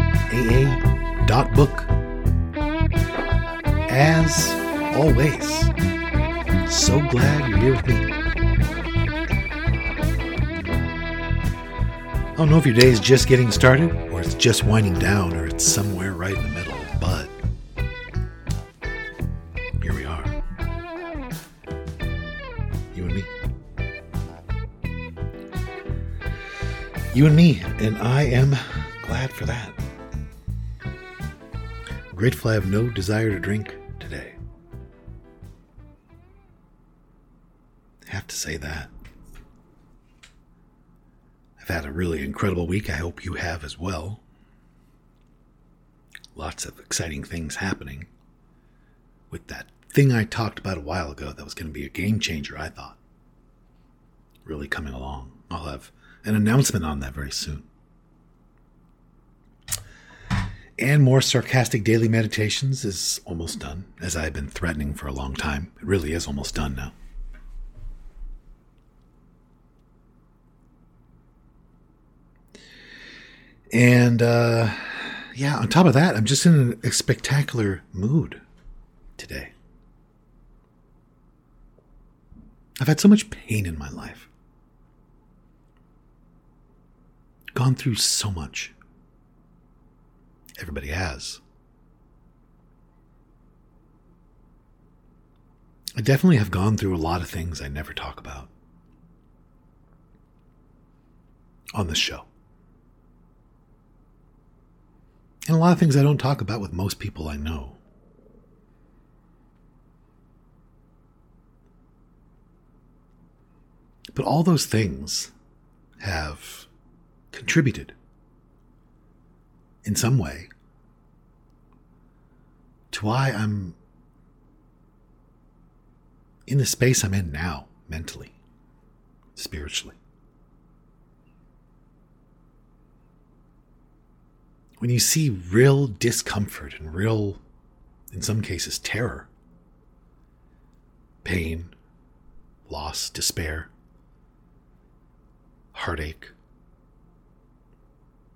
sarcastic.aa.book. As always, so glad you're here with me. I don't know if your day is just getting started, or it's just winding down, or it's somewhere right in the middle, but here we are. You and me. You and me, and I am glad for that. Grateful I have no desire to drink today. Have to say that. I've had a really incredible week. I hope you have as well. Lots of exciting things happening with that thing I talked about a while ago that was going to be a game changer, I thought. Really coming along. I'll have an announcement on that very soon. And more sarcastic daily meditations is almost done, as I have been threatening for a long time. It really is almost done now. And uh, yeah, on top of that, I'm just in a spectacular mood today. I've had so much pain in my life, gone through so much. Everybody has. I definitely have gone through a lot of things I never talk about on this show. And a lot of things I don't talk about with most people I know. But all those things have contributed in some way to why I'm in the space I'm in now, mentally, spiritually. When you see real discomfort and real, in some cases, terror, pain, loss, despair, heartache,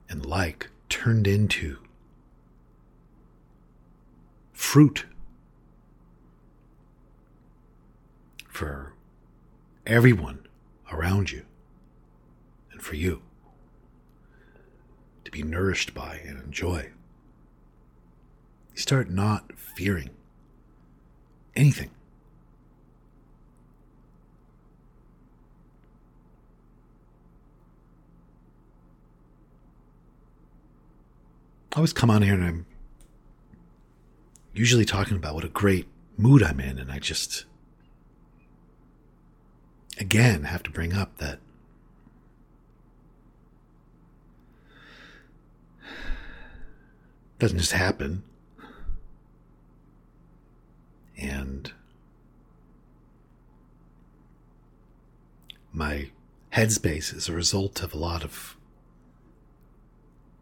and like turned into fruit for everyone around you and for you to be nourished by and enjoy. You start not fearing anything. I always come on here and I'm usually talking about what a great mood I'm in, and I just again have to bring up that doesn't just happen. And my headspace is a result of a lot of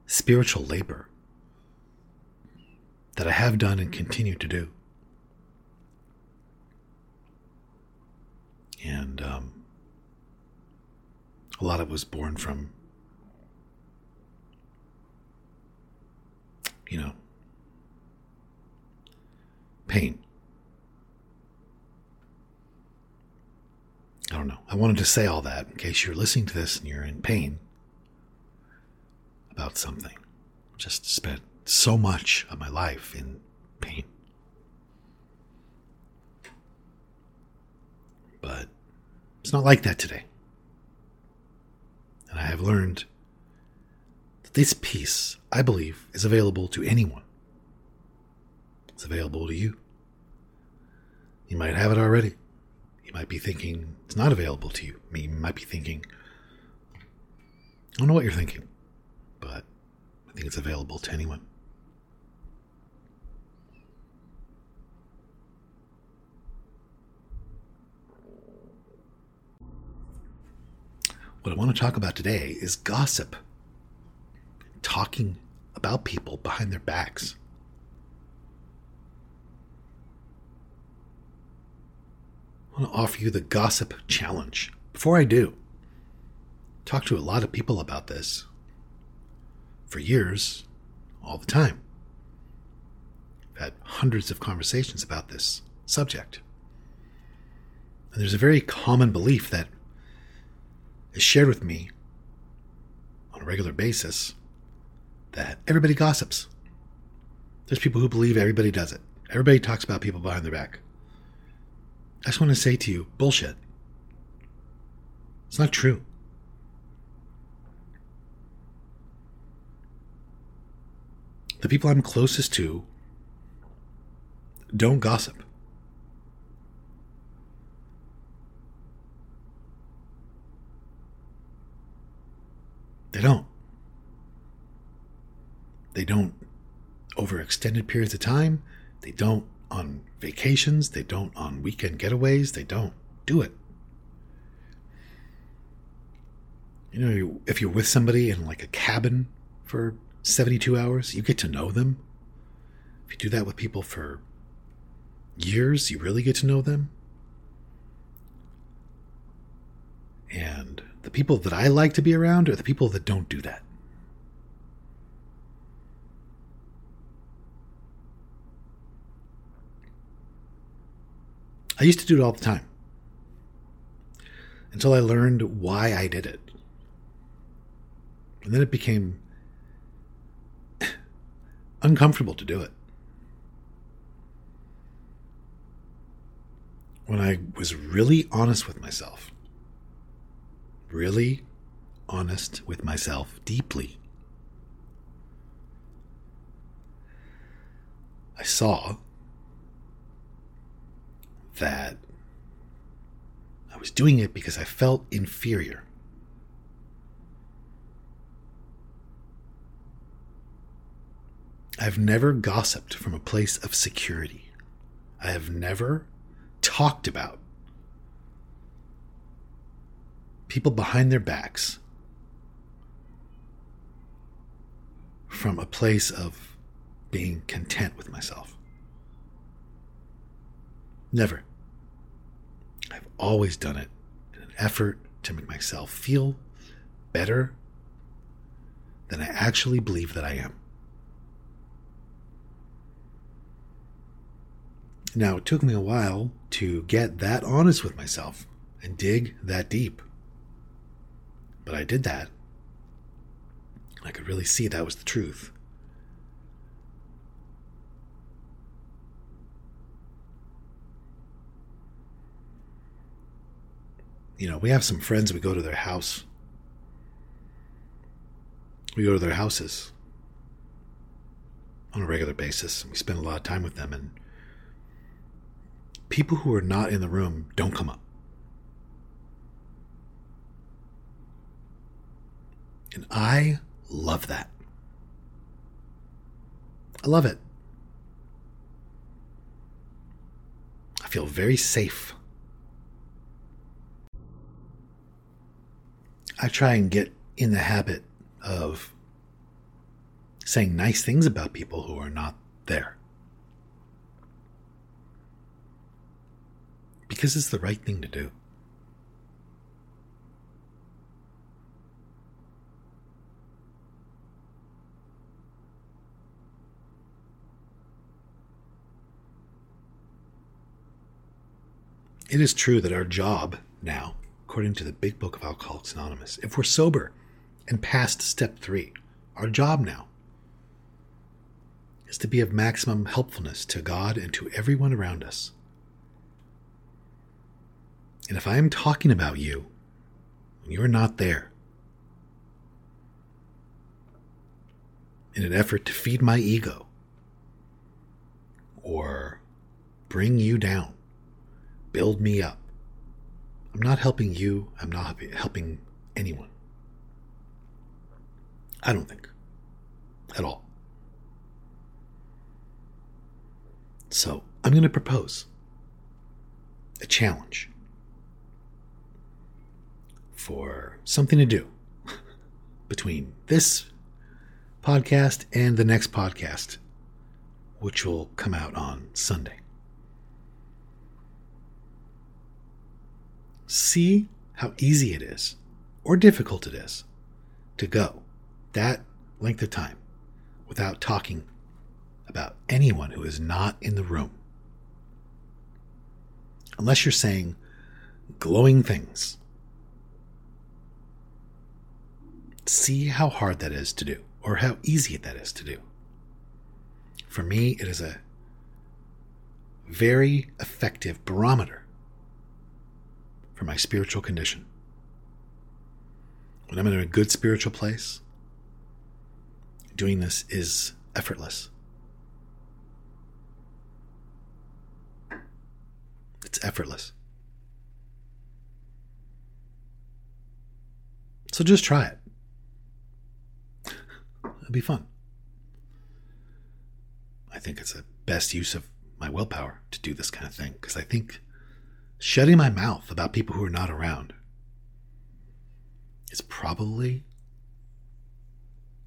spiritual labor that I have done and continue to do. And um, a lot of it was born from, you know, pain. I don't know. I wanted to say all that in case you're listening to this and you're in pain about something. Just spent so much of my life in pain. But it's not like that today. And I have learned that this peace, I believe, is available to anyone. It's available to you. You might have it already. You might be thinking it's not available to you. You might be thinking, I don't know what you're thinking, but I think it's available to anyone. What I want to talk about today is gossip. Talking about people behind their backs. I want to offer you the gossip challenge. Before I do, talk to a lot of people about this for years, all the time. I've had hundreds of conversations about this subject. And there's a very common belief that is shared with me on a regular basis that everybody gossips. There's people who believe everybody does it. Everybody talks about people behind their back. I just want to say to you bullshit. It's not true. The people I'm closest to don't gossip. They don't. They don't over extended periods of time. They don't on vacations. They don't on weekend getaways. They don't do it. You know, if you're with somebody in like a cabin for 72 hours, you get to know them. If you do that with people for years, you really get to know them. And the people that I like to be around are the people that don't do that. I used to do it all the time until I learned why I did it. And then it became uncomfortable to do it. When I was really honest with myself, really honest with myself deeply, I saw that I was doing it because I felt inferior. I've never gossiped from a place of security. I have never talked about people behind their backs from a place of being content with myself. Never. I've always done it in an effort to make myself feel better than I actually believe that I am. Now, it took me a while to get that honest with myself and dig that deep. But I did that. I could really see that was the truth. You know, we have some friends, we go to their house. We go to their houses on a regular basis, we spend a lot of time with them, and people who are not in the room don't come up. And I love that. I love it. I feel very safe. I try and get in the habit of saying nice things about people who are not there. Because it's the right thing to do. It is true that our job now, according to the Big Book of Alcoholics Anonymous, if we're sober and past step three, our job now is to be of maximum helpfulness to God and to everyone around us. And if I am talking about you you're not there, in an effort to feed my ego or bring you down, build me up, I'm not helping you, I'm not helping anyone. I don't think. At all. So I'm going to propose a challenge for something to do between this podcast and the next podcast, which will come out on Sunday. See how easy it is, or difficult it is, to go that length of time without talking about anyone who is not in the room. Unless you're saying glowing things. See how hard that is to do, or how easy that is to do. For me, it is a very effective barometer for my spiritual condition. When I'm in a good spiritual place, doing this is effortless. It's effortless. So just try it. It'll be fun. I think it's the best use of my willpower to do this kind of thing because I think shutting my mouth about people who are not around is probably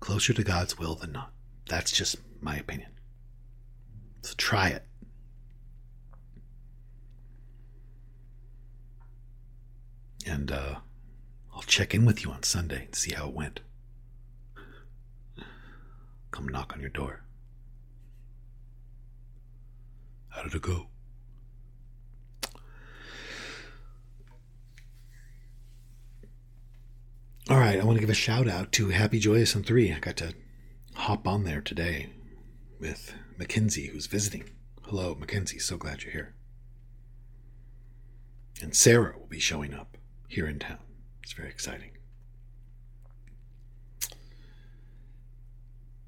closer to God's will than not. That's just my opinion. So try it. And uh, I'll check in with you on Sunday and see how it went. Come knock on your door. How did it go? All right, I want to give a shout out to Happy Joyous and Free. I got to hop on there today with Mackenzie, who's visiting. Hello, Mackenzie, so glad you're here. And Sarah will be showing up here in town. It's very exciting.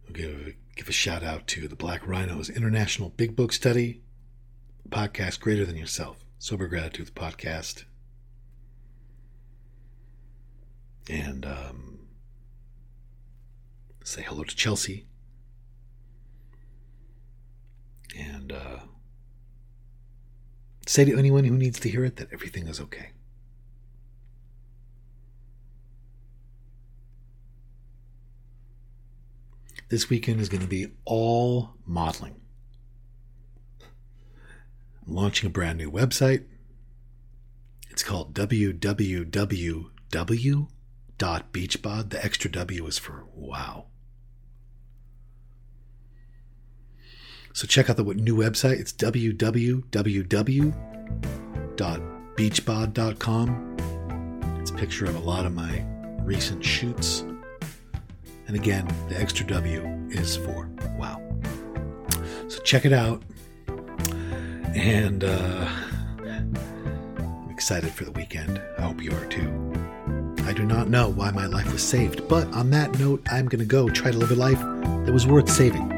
We'll give, give a shout out to the Black Rhinos International Big Book Study, podcast Greater Than Yourself, Sober Gratitude podcast, and um, say hello to Chelsea. And uh, say to anyone who needs to hear it that everything is okay. This weekend is going to be all modeling. I'm launching a brand new website. It's called www dot beachbod. The extra W is for wow. So check out the new website. It's www.beachbod.com. It's a picture of a lot of my recent shoots. And again, the extra W is for wow. So check it out. And uh, I'm excited for the weekend. I hope you are too. I do not know why my life was saved, but on that note, I'm going to go try to live a life that was worth saving.